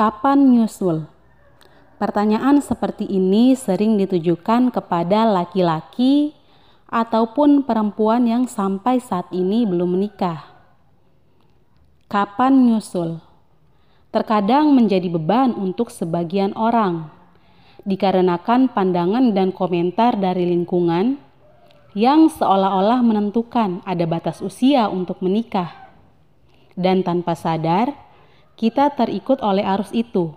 Kapan nyusul? Pertanyaan seperti ini sering ditujukan kepada laki-laki ataupun perempuan yang sampai saat ini belum menikah. Kapan nyusul? Terkadang menjadi beban untuk sebagian orang, dikarenakan pandangan dan komentar dari lingkungan yang seolah-olah menentukan ada batas usia untuk menikah, dan tanpa sadar kita terikut oleh arus itu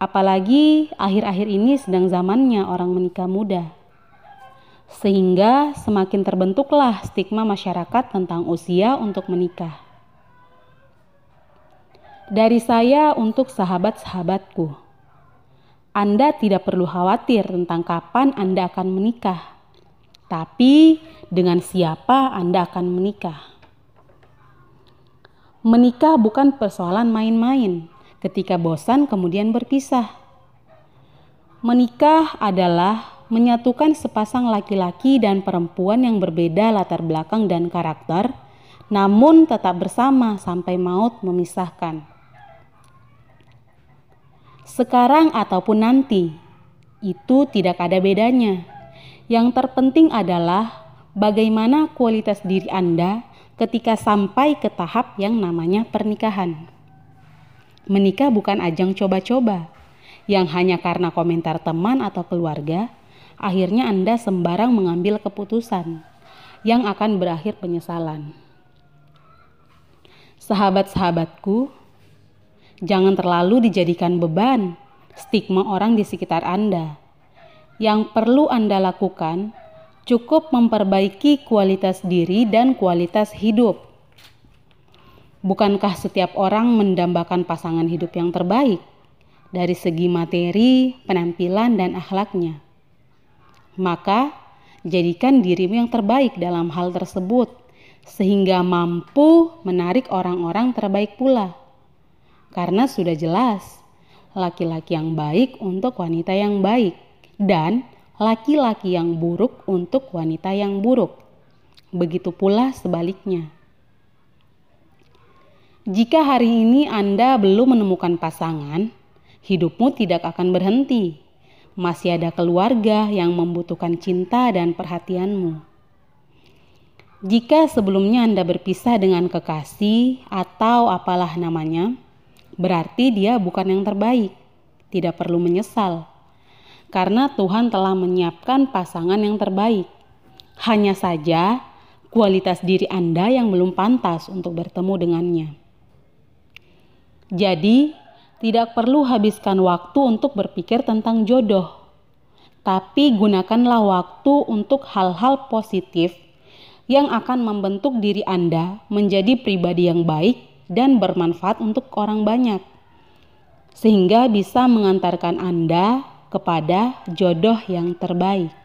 Apalagi akhir-akhir ini sedang zamannya orang menikah muda. Sehingga semakin terbentuklah stigma masyarakat tentang usia untuk menikah. Dari saya untuk sahabat-sahabatku, Anda tidak perlu khawatir tentang kapan Anda akan menikah, tapi dengan siapa Anda akan menikah. Menikah bukan persoalan main-main ketika bosan kemudian berpisah. Menikah adalah menyatukan sepasang laki-laki dan perempuan yang berbeda latar belakang dan karakter, namun tetap bersama sampai maut memisahkan. Sekarang ataupun nanti, itu tidak ada bedanya. Yang terpenting adalah bagaimana kualitas diri Anda ketika sampai ke tahap yang namanya pernikahan. Menikah bukan ajang coba-coba yang hanya karena komentar teman atau keluarga, akhirnya Anda sembarang mengambil keputusan yang akan berakhir penyesalan. Sahabat-sahabatku, jangan terlalu dijadikan beban stigma orang di sekitar Anda. Yang perlu Anda lakukan cukup memperbaiki kualitas diri dan kualitas hidup Bukankah setiap orang mendambakan pasangan hidup yang terbaik dari segi materi, penampilan, dan akhlaknya? Maka, jadikan dirimu yang terbaik dalam hal tersebut, sehingga mampu menarik orang-orang terbaik pula. Karena sudah jelas, laki-laki yang baik untuk wanita yang baik, dan laki-laki yang buruk untuk wanita yang buruk. Begitu pula sebaliknya. Jika hari ini Anda belum menemukan pasangan, hidupmu tidak akan berhenti. Masih ada keluarga yang membutuhkan cinta dan perhatianmu. Jika sebelumnya Anda berpisah dengan kekasih atau apalah namanya, berarti dia bukan yang terbaik. Tidak perlu menyesal, karena Tuhan telah menyiapkan pasangan yang terbaik. Hanya saja, kualitas diri Anda yang belum pantas untuk bertemu dengannya. Jadi, tidak perlu habiskan waktu untuk berpikir tentang jodoh, tapi gunakanlah waktu untuk hal-hal positif yang akan membentuk diri Anda menjadi pribadi yang baik dan bermanfaat untuk orang banyak, sehingga bisa mengantarkan Anda kepada jodoh yang terbaik.